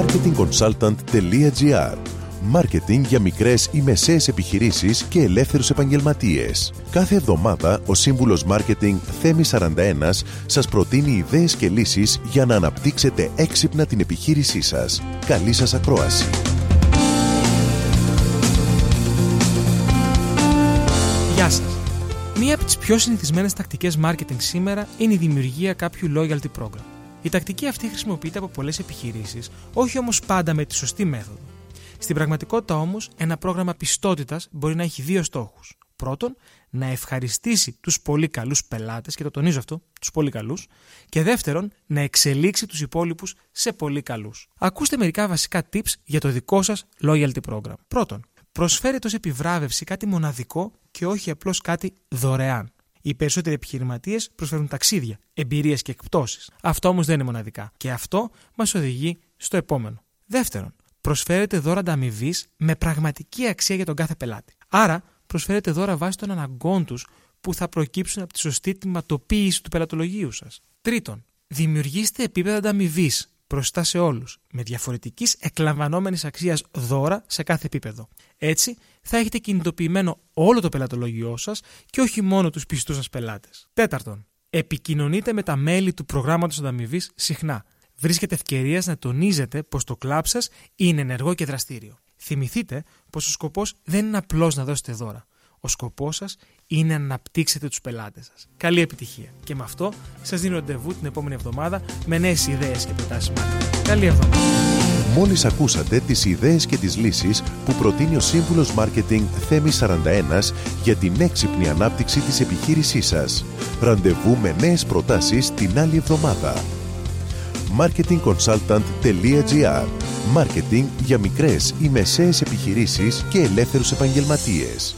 marketingconsultant.gr Μάρκετινγκ για μικρές ή μεσαίες επιχειρήσεις και ελεύθερους επαγγελματίες. Κάθε εβδομάδα ο σύμβουλος Μάρκετινγκ Θέμη 41 σας προτείνει ιδέες και λύσεις για να αναπτύξετε έξυπνα την επιχείρησή σας. Καλή σας ακρόαση. Γεια σας. Μία από τις πιο συνηθισμένες τακτικές marketing σήμερα είναι η δημιουργία κάποιου loyalty program. Η τακτική αυτή χρησιμοποιείται από πολλές επιχειρήσεις, όχι όμως πάντα με τη σωστή μέθοδο. Στην πραγματικότητα όμως, ένα πρόγραμμα πιστότητας μπορεί να έχει δύο στόχους. Πρώτον, να ευχαριστήσει τους πολύ καλούς πελάτες, και το τονίζω αυτό, τους πολύ καλούς. Και δεύτερον, να εξελίξει τους υπόλοιπους σε πολύ καλούς. Ακούστε μερικά βασικά tips για το δικό σας loyalty program. Πρώτον, προσφέρετε ως επιβράβευση κάτι μοναδικό και όχι απλώς κάτι δωρεάν. Οι περισσότεροι επιχειρηματίες προσφέρουν ταξίδια, εμπειρίες και εκπτώσεις. Αυτό όμως δεν είναι μοναδικά. Και αυτό μας οδηγεί στο επόμενο. Δεύτερον, προσφέρετε δώρα ανταμοιβής με πραγματική αξία για τον κάθε πελάτη. Άρα, προσφέρετε δώρα βάσει των αναγκών τους που θα προκύψουν από τη σωστή τιματοποίηση του πελατολογίου σας. Τρίτον, δημιουργήστε επίπεδα ανταμοιβής μπροστά σε όλους, με διαφορετικής εκλαμβανόμενης αξίας δώρα σε κάθε επίπεδο. Έτσι, θα έχετε κινητοποιημένο όλο το πελατολογιό σας και όχι μόνο τους πιστούς σας πελάτες. Τέταρτον, επικοινωνείτε με τα μέλη του προγράμματος ανταμοιβής συχνά βρίσκεται ευκαιρία να τονίζετε πως το κλαμπ σας είναι ενεργό και δραστήριο. Θυμηθείτε πως ο σκοπός δεν είναι απλώς να δώσετε δώρα. Ο σκοπός σας είναι να αναπτύξετε τους πελάτες σας. Καλή επιτυχία. Και με αυτό σας δίνω ραντεβού την επόμενη εβδομάδα με νέες ιδέες και προτάσεις Καλή εβδομάδα. Μόλις ακούσατε τις ιδέες και τις λύσεις που προτείνει ο σύμβουλος Μάρκετινγκ Θέμη 41 για την έξυπνη ανάπτυξη της επιχείρησής σας. Ραντεβού με νέες προτάσεις την άλλη εβδομάδα marketingconsultant.gr Μάρκετινγκ για μικρές ή μεσαίες επιχειρήσεις και ελεύθερους επαγγελματίες.